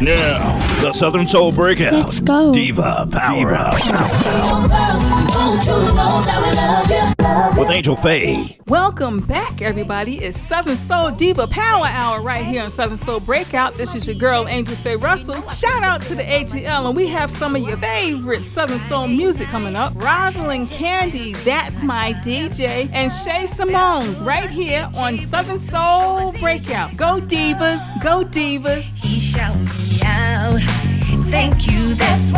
Now, the Southern Soul Breakout. Let's go. Diva Power With Angel Faye. Welcome back, everybody. It's Southern Soul Diva Power Hour right here on Southern Soul Breakout. This is your girl, Angel Faye Russell. Shout out to the ATL, and we have some of your favorite Southern Soul music coming up. Rosalyn Candy, That's My DJ, and Shai Simone right here on Southern Soul Breakout. Go Divas, go Divas. He shall. Thank you, that's.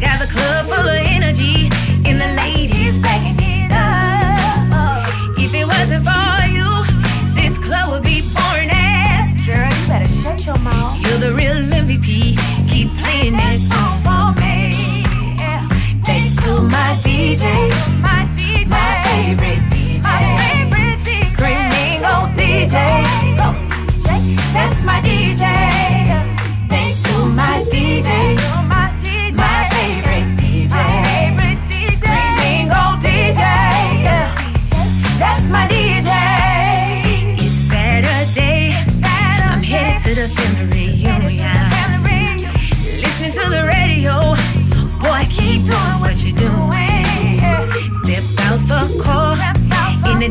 Got the club full of energy, and the ladies backing it up. If it wasn't for you, this club would be boring. Girl, you better shut your mouth. You're the real MVP. Keep playing song for me. Thanks to my DJ, my favorite DJ. screaming old DJ. That's my DJ.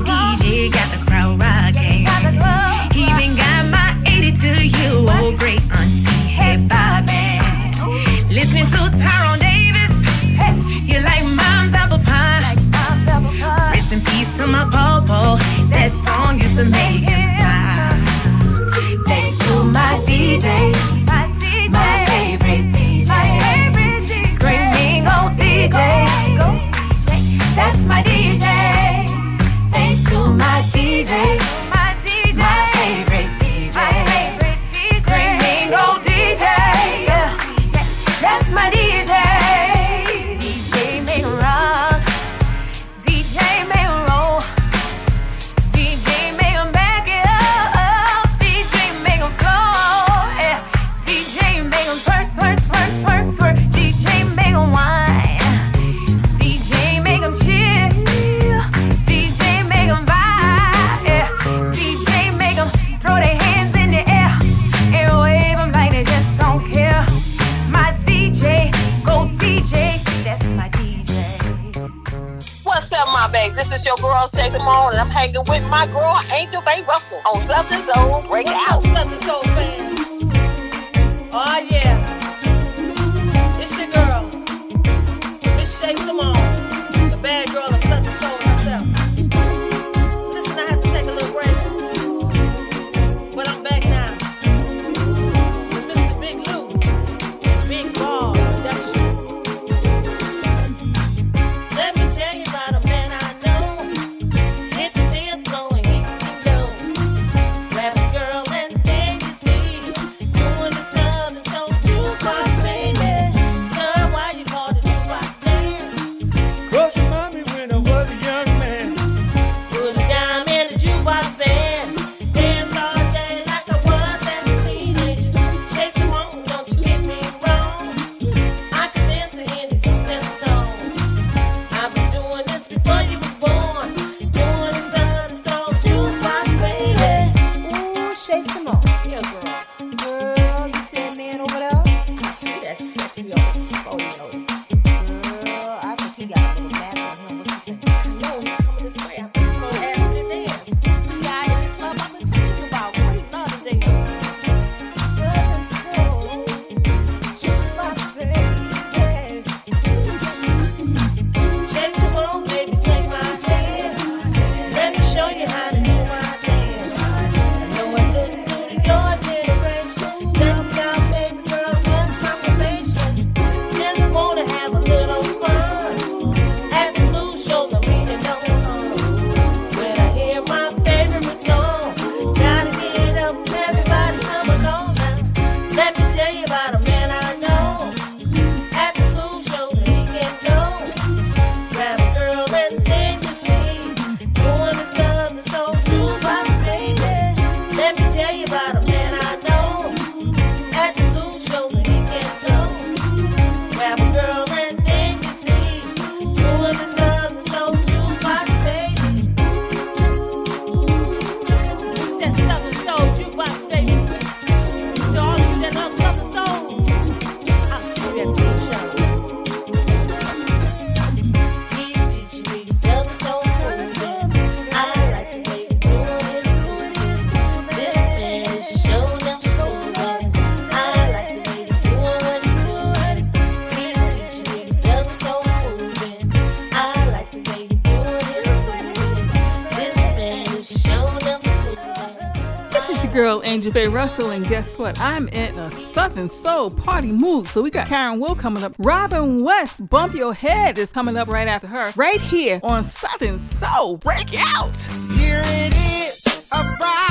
DJ got the crowd rocking. Even got my 82 year old great auntie. Oh. Listening to Tyrone Davis, you like mom's apple pie. Rest in peace to my popo. That song used to make him smile. Thanks to my DJ. Shai Simone. Yeah, Angel Faye Russell, and guess what? I'm in a Southern Soul party mood. So we got Karen Will coming up. Robin West, Bump Your Head is coming up right after her, right here on Southern Soul Breakout. Here it is, a Friday.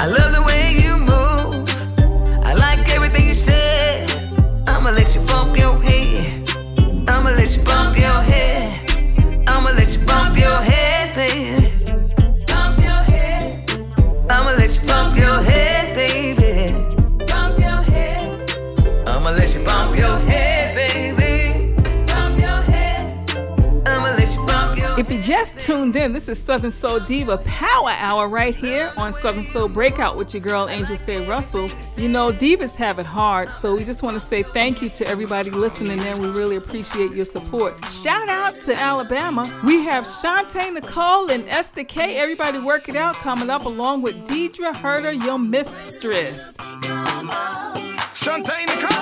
I love the Southern Soul Diva Power Hour right here on Southern Soul Breakout with your girl Angel Faye Russell. You know, divas have it hard, so we just want to say thank you to everybody listening and We really appreciate your support. Shout out to Alabama. We have Shantae Nicole and Esther K. Everybody work it out coming up along with Deidre Herder, your mistress. Shantae Nicole.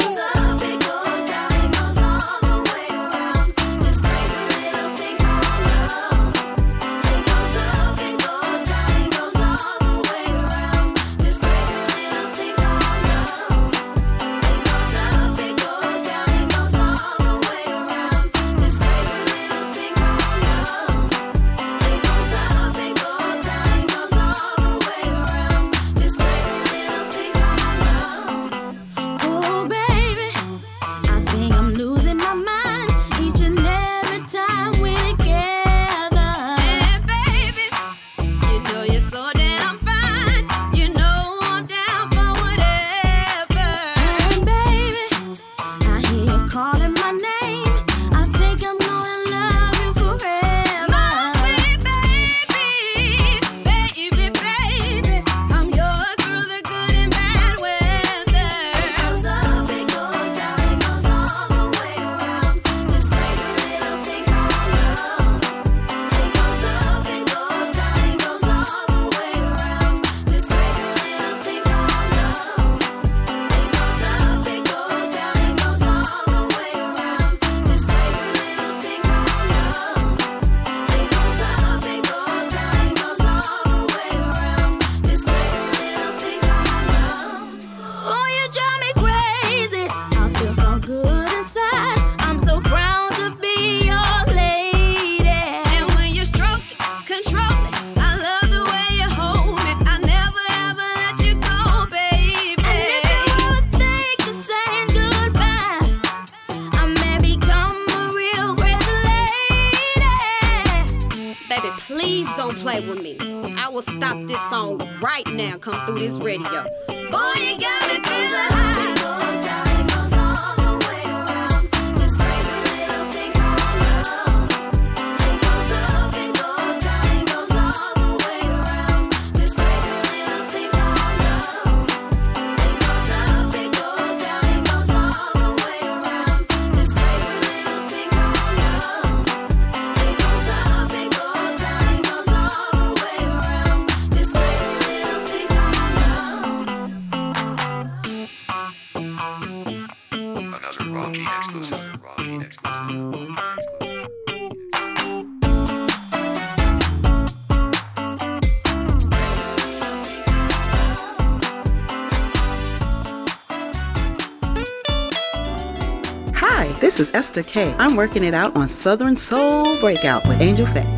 Esther I'm working it out on Southern Soul Breakout with Angel Fett.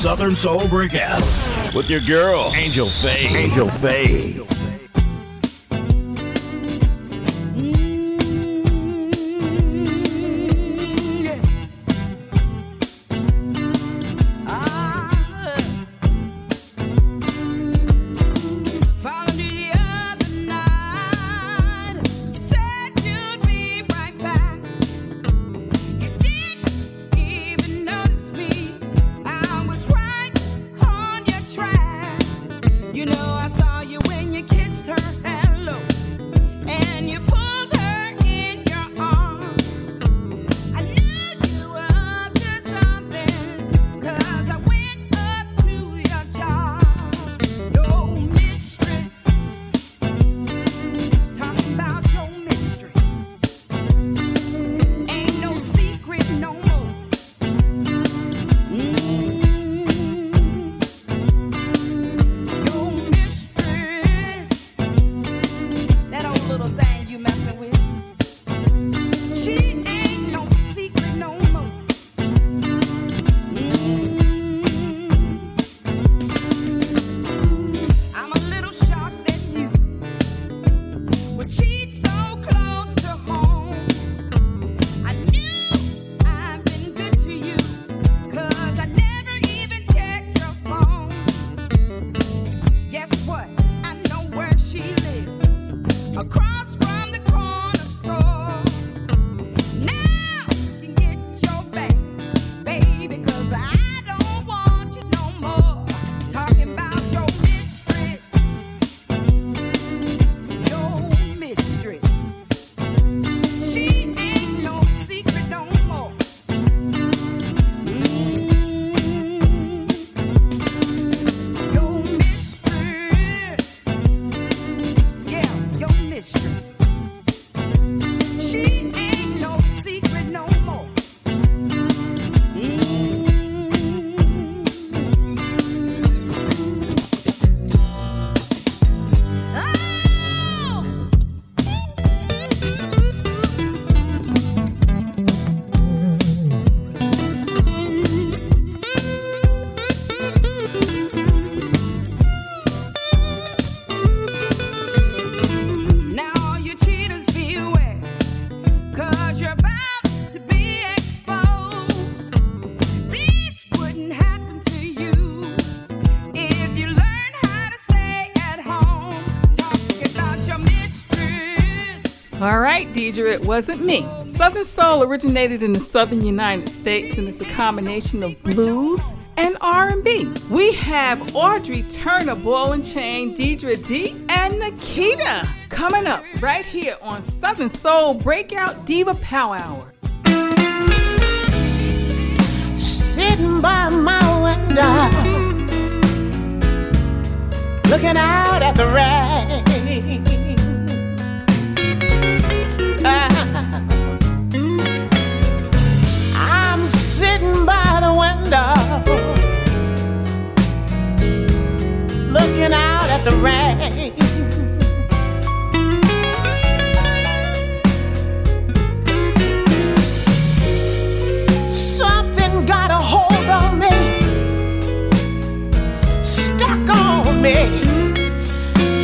Southern Soul Breakout with your girl, Angel Faye. Angel Faye. it wasn't me. Southern soul originated in the southern United States and is a combination of blues and R&B. We have Audrey Turner, Ball and Chain, Deidre D, and Nikita coming up right here on Southern Soul Breakout Diva Power Hour. Sitting by my window, looking out at the rain. I'm sitting by the window, looking out at the rain. Something got a hold on me, stuck on me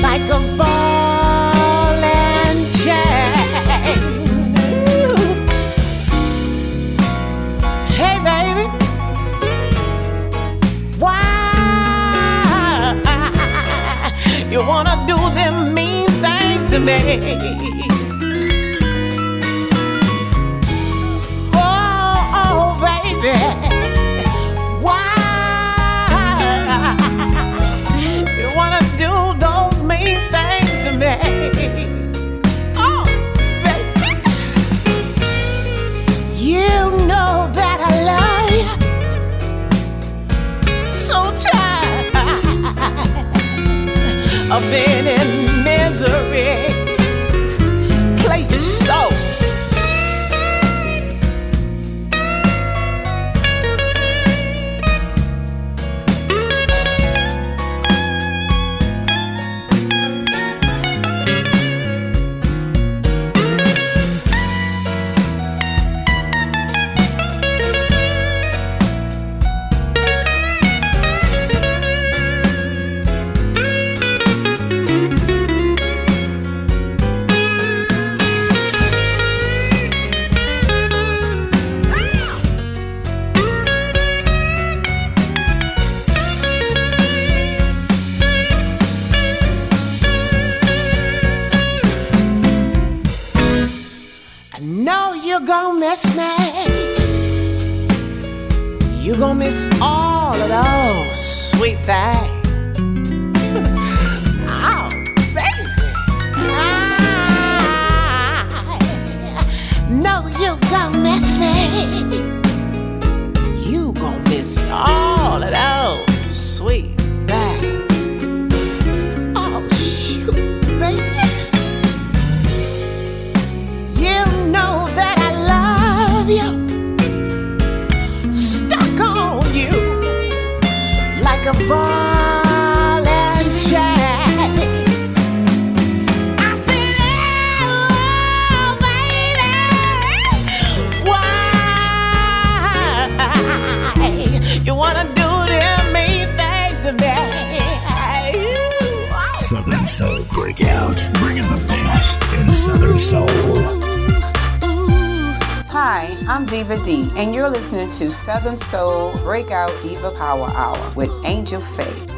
like a ball. me. Oh, oh baby. Why you wanna do those mean things to me? Oh, baby. You know that I love you. So tired of being in misery. Play your soul. I'm Diva D, and you're listening to Southern Soul Breakout Diva Power Hour with Angel Faith.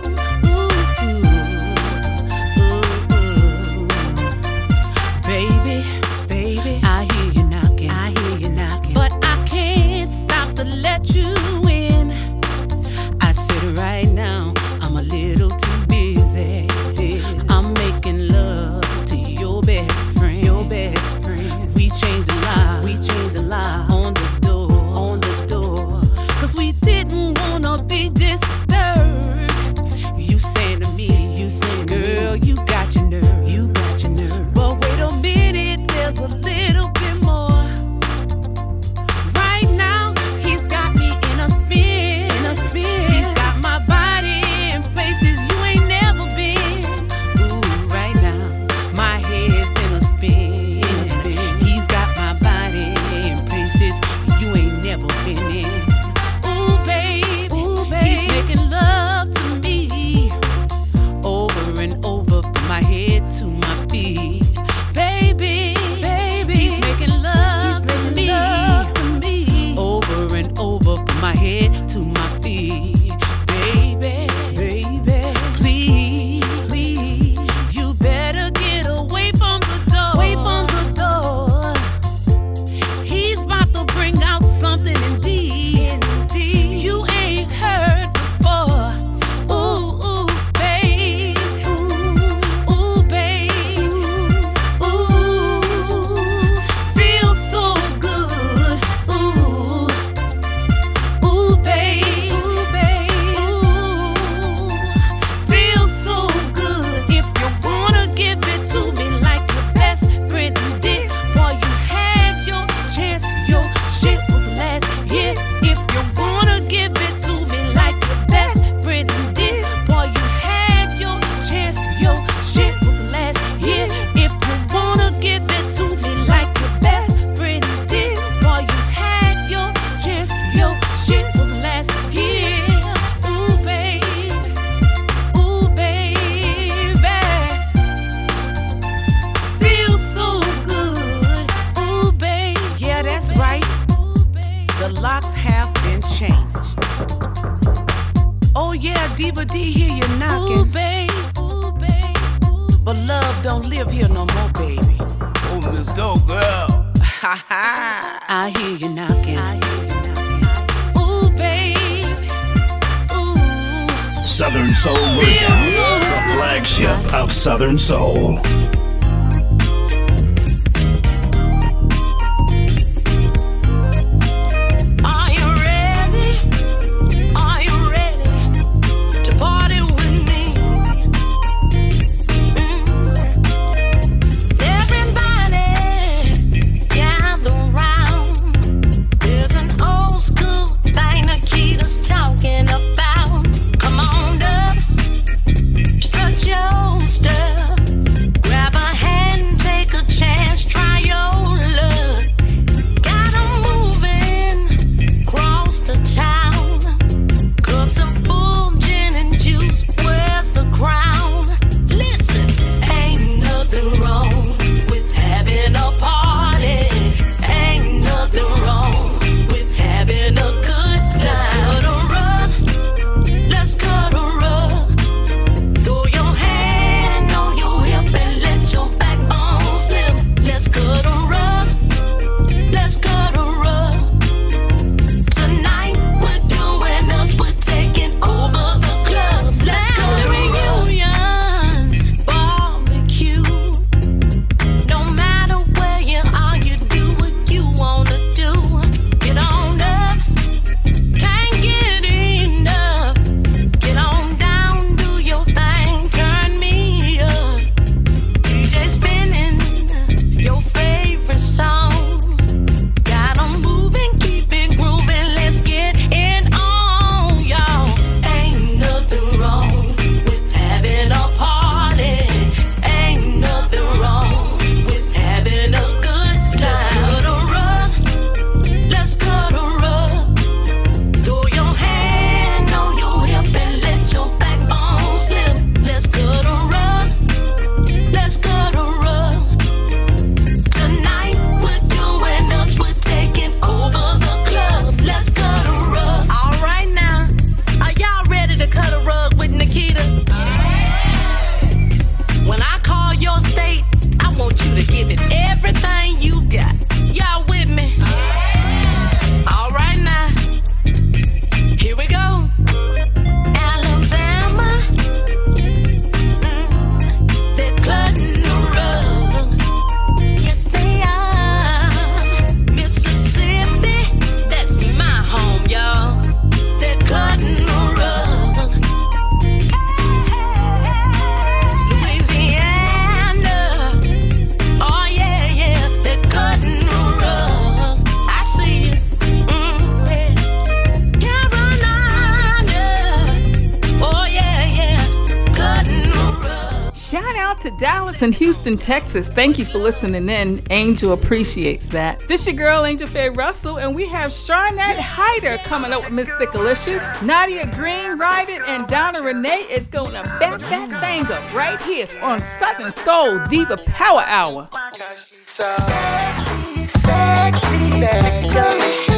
That's in Houston, Texas. Thank you for listening in. Angel appreciates that. This your girl, Angel Faye Russell, and we have Charnette Hyder coming up with Miss Thickalicious. Nadia Green Riding and Donna Renee is going to back that thing up right here on Southern Soul Diva Power Hour. Sexy, sexy, sexy,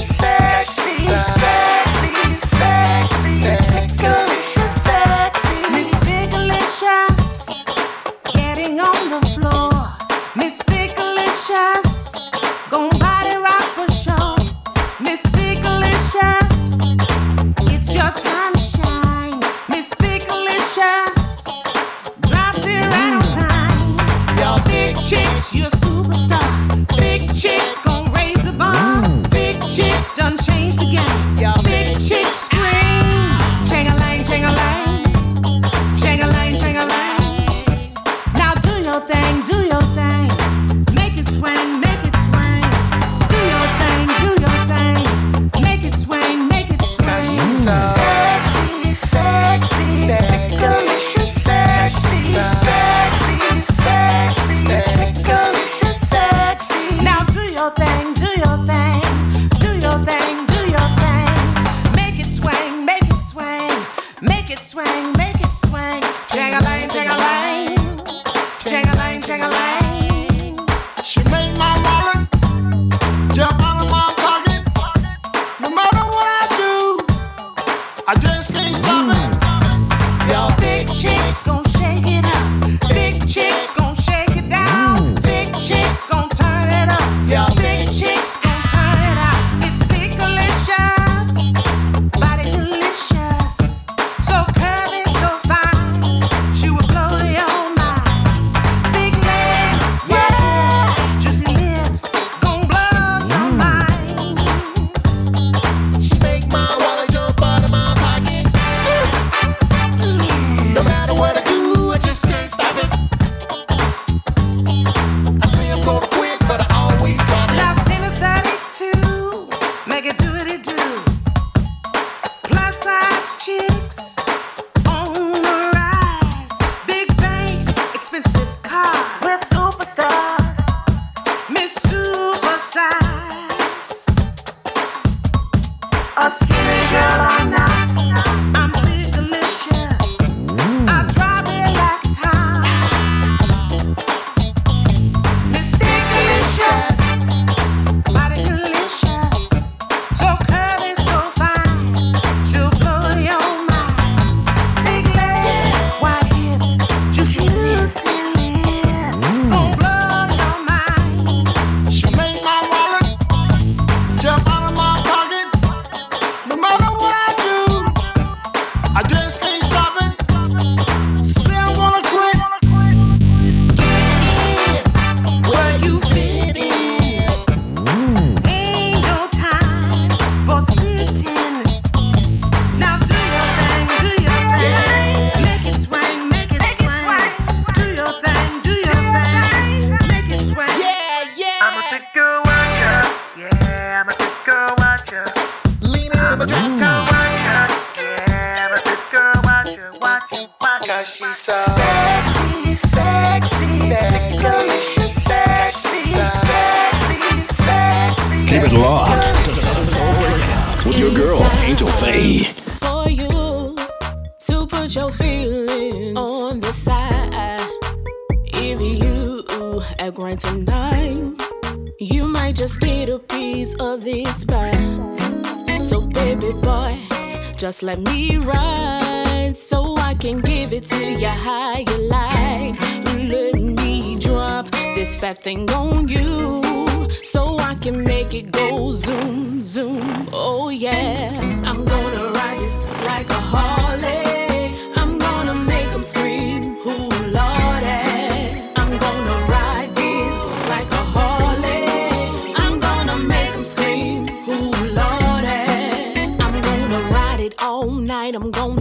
just let me ride so I can give it to you how you like. Let me drop this fat thing on you so I can make it go zoom, zoom. Oh, yeah. I'm gonna ride this like a Harley.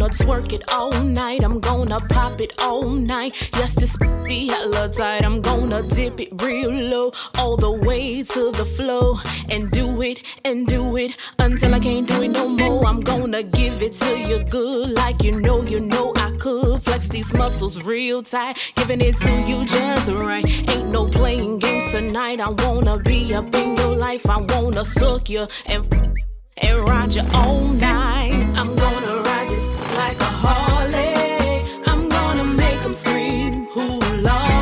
Twerk it all night. I'm gonna pop it all night. Yes, this be hella tight. I'm gonna dip it real low, all the way to the floor, and do it and do it until I can't do it no more. I'm gonna give it to you good, like you know, you know I could. Flex these muscles real tight, giving it to you just right. Ain't no playing games tonight. I wanna be up in your life. I wanna suck you and and ride you all night. I'm gonna ride this like a Harley. I'm gonna make 'em scream, Lordy.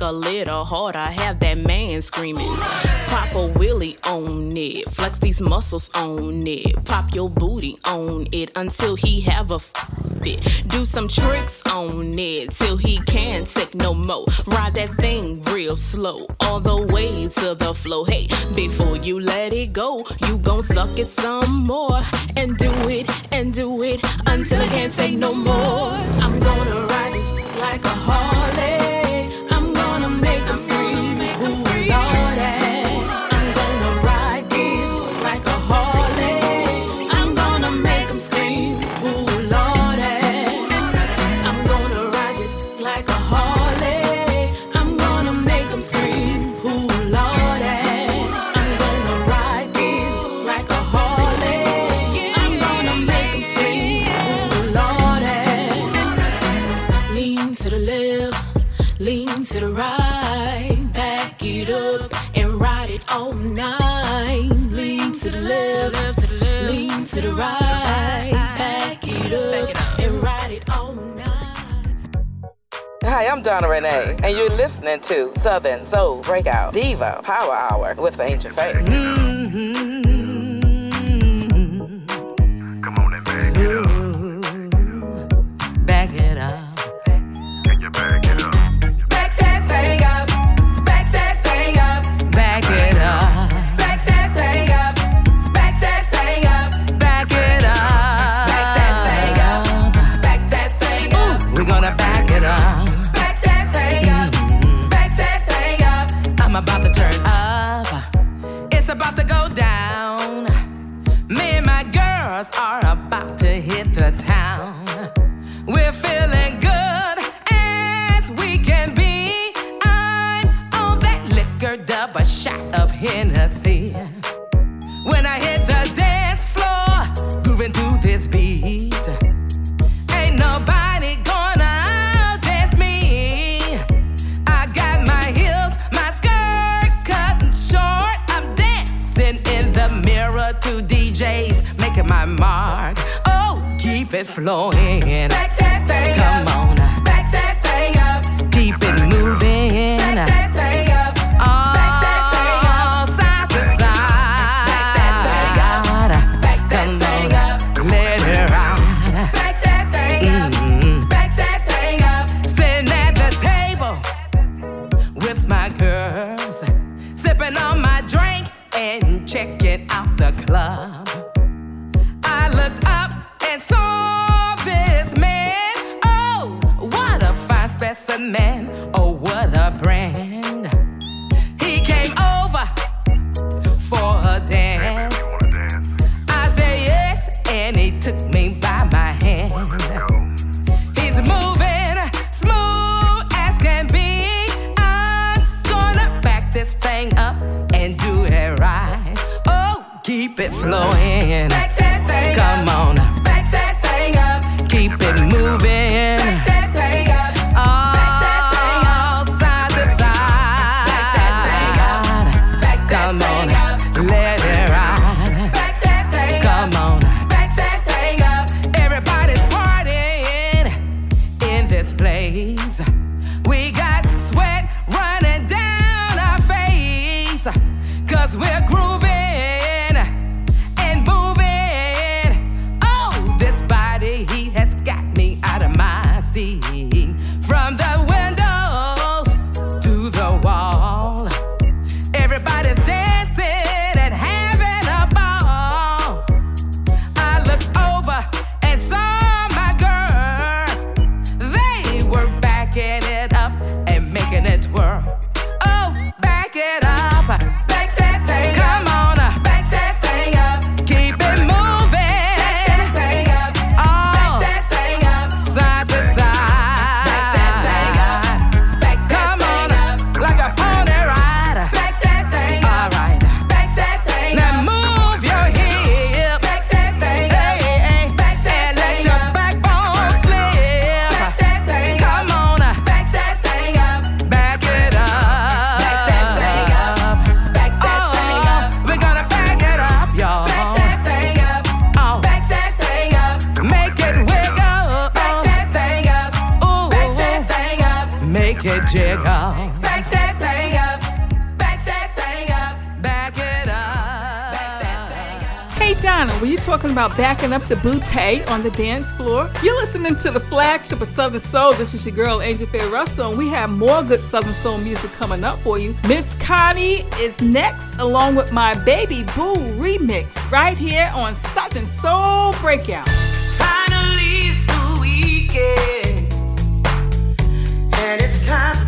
A little harder. Have that man screaming. Pop a wheelie on it. Flex these muscles on it. Pop your booty on it until he have a fit. Do some tricks on it till he can't take no more. Ride that thing real slow all the way to the floor. Hey, before you let it go, you gon' suck it some more and do it and do it until I can't take no more. I'm gonna ride this like a Harley. Scream, make 'em scream. I'm Hi, I'm Donna Renee, and you're listening to Southern Soul Breakout Diva Power Hour with Angel Faye. Back this thing up and do it right. Oh, keep it flowing. Back that thing Come up. on. Back that thing up. Keep it moving. about backing up the bootay on the dance floor. You're listening to the flagship of Southern Soul. This is your girl, Angel Faye Russell, and we have more good Southern Soul music coming up for you. Miss Connie is next, along with my Baby Boo remix, right here on Southern Soul Breakout. Finally, it's the weekend, and it's time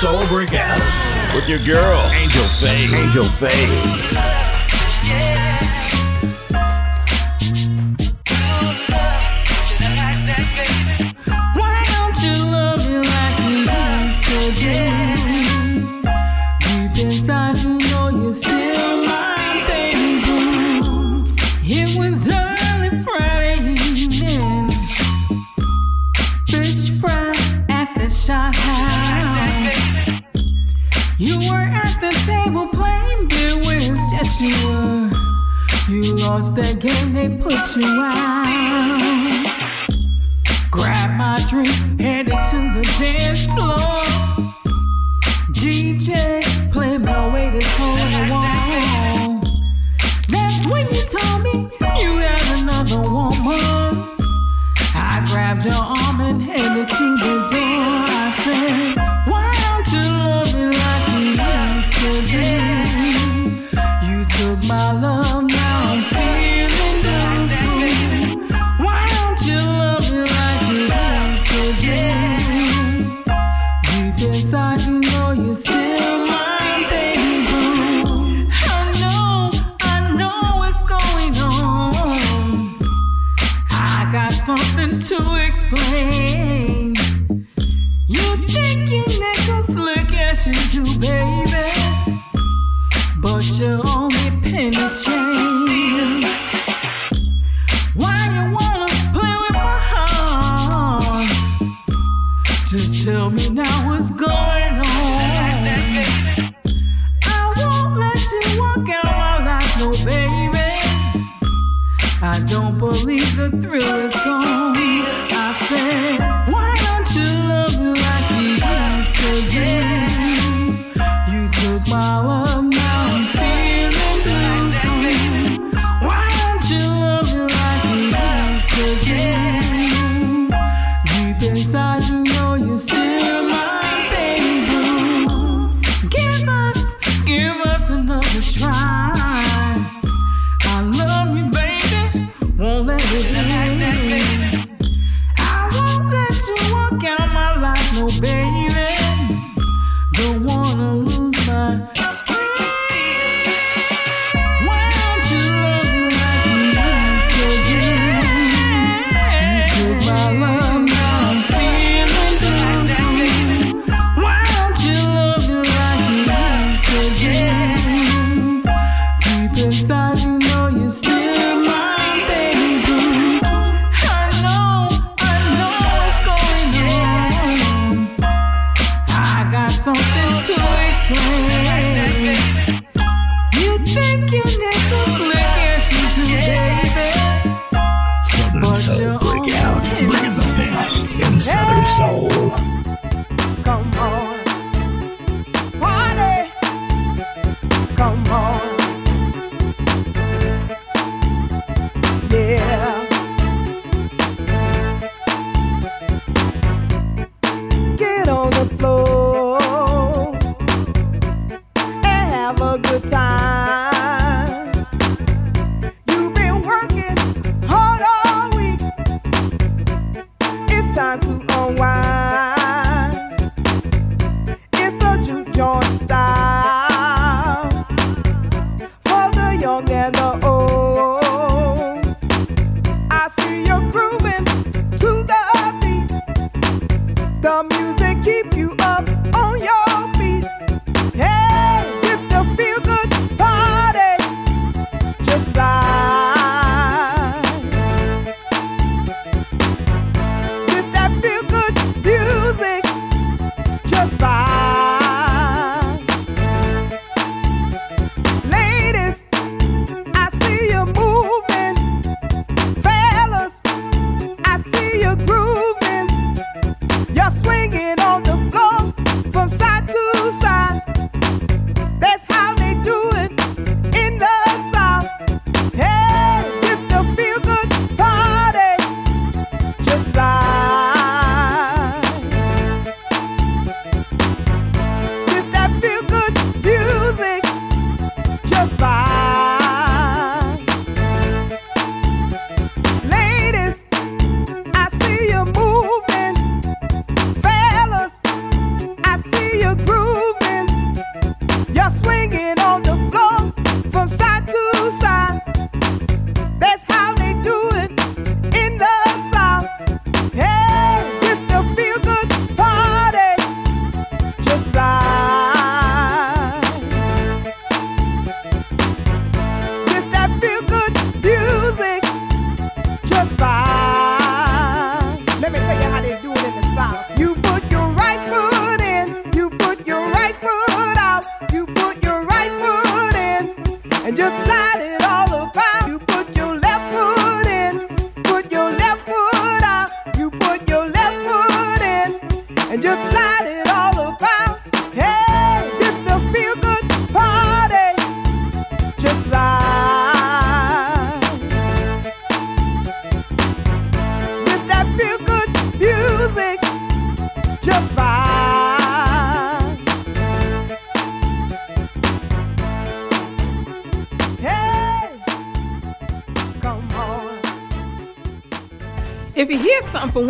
So break again. With your girl, Angel Faye. Angel Faye. Grab my drink, headed to the dance floor. DJ, play my way to Tony Wong. That's when you told me you had another woman. I grabbed your arm and headed to the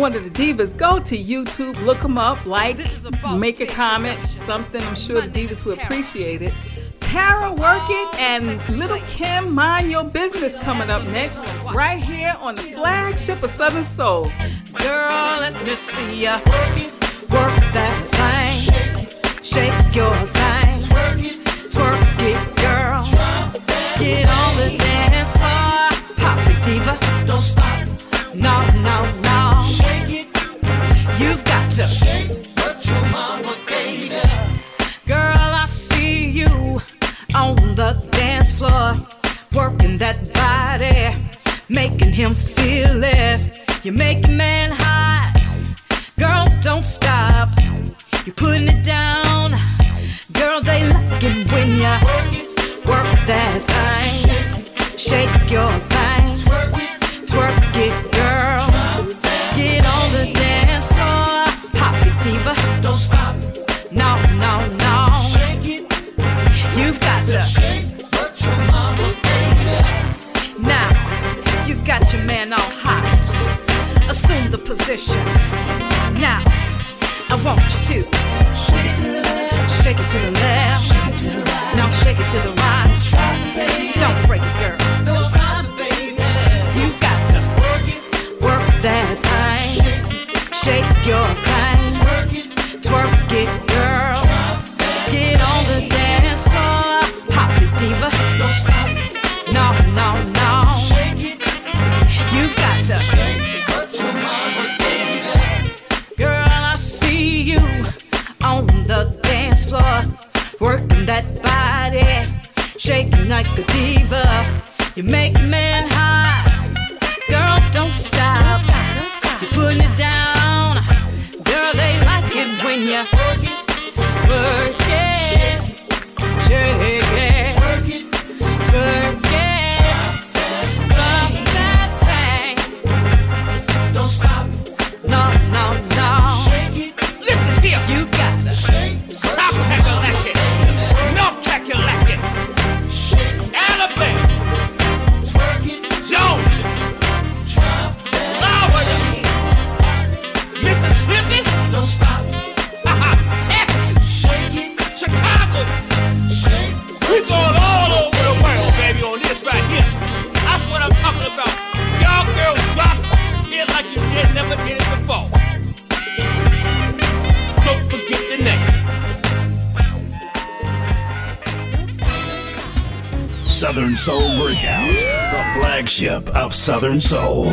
one of the divas, go to YouTube, look them up, like, make a comment, something I'm sure the divas will appreciate it. Tara Work It and Little Kim Mind Your Business coming up next, right here on the flagship of Southern Soul. Girl, let me see ya. Work that thing. Shake your thing. Shake your mama. Girl, I see you on the dance floor. Working that body. Making him feel it. You make a man hot. Girl, don't stop. You're putting it down. Girl, they like it when you work that thing. Shake your. Position. Now, I want you to shake it to the left, shake it to the left, shake it to the right. Now shake it to the right. Don't break it, girl. You got to work it, work that thing, shake your thing, working that body, shaking like a diva. You make men hot. Of Southern Soul.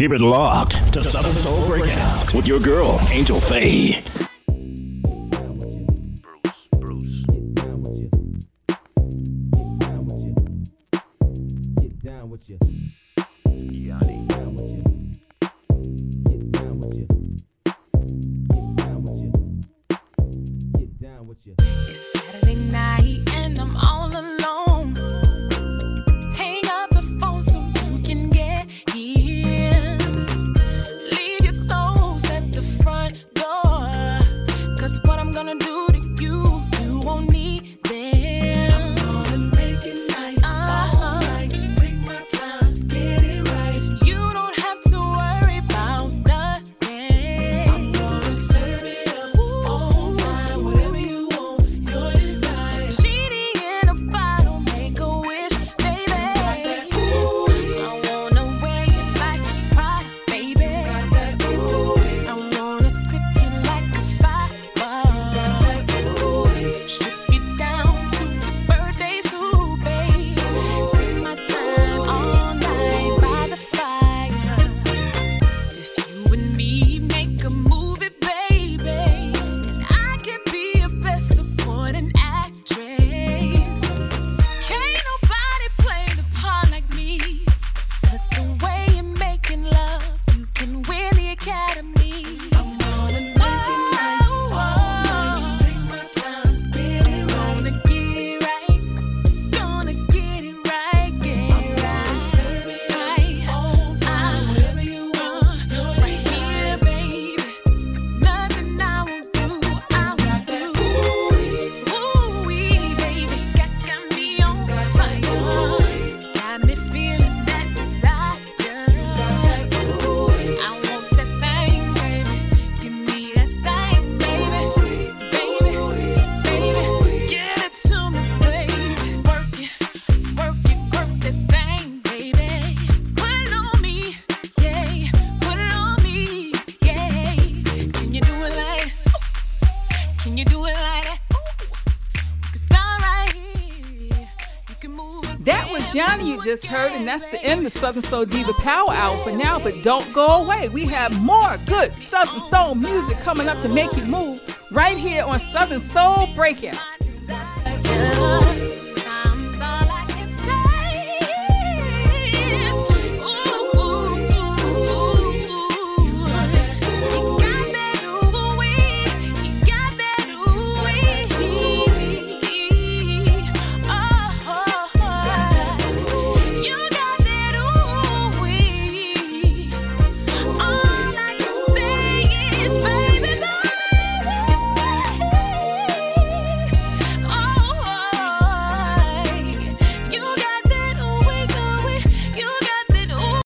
Keep it locked to Southern Soul Breakout with your girl, Angel Faye. just heard, and that's the end of Southern Soul Diva Power Hour for now. But don't go away. We have more good Southern Soul music coming up to make you move right here on Southern Soul Breakout.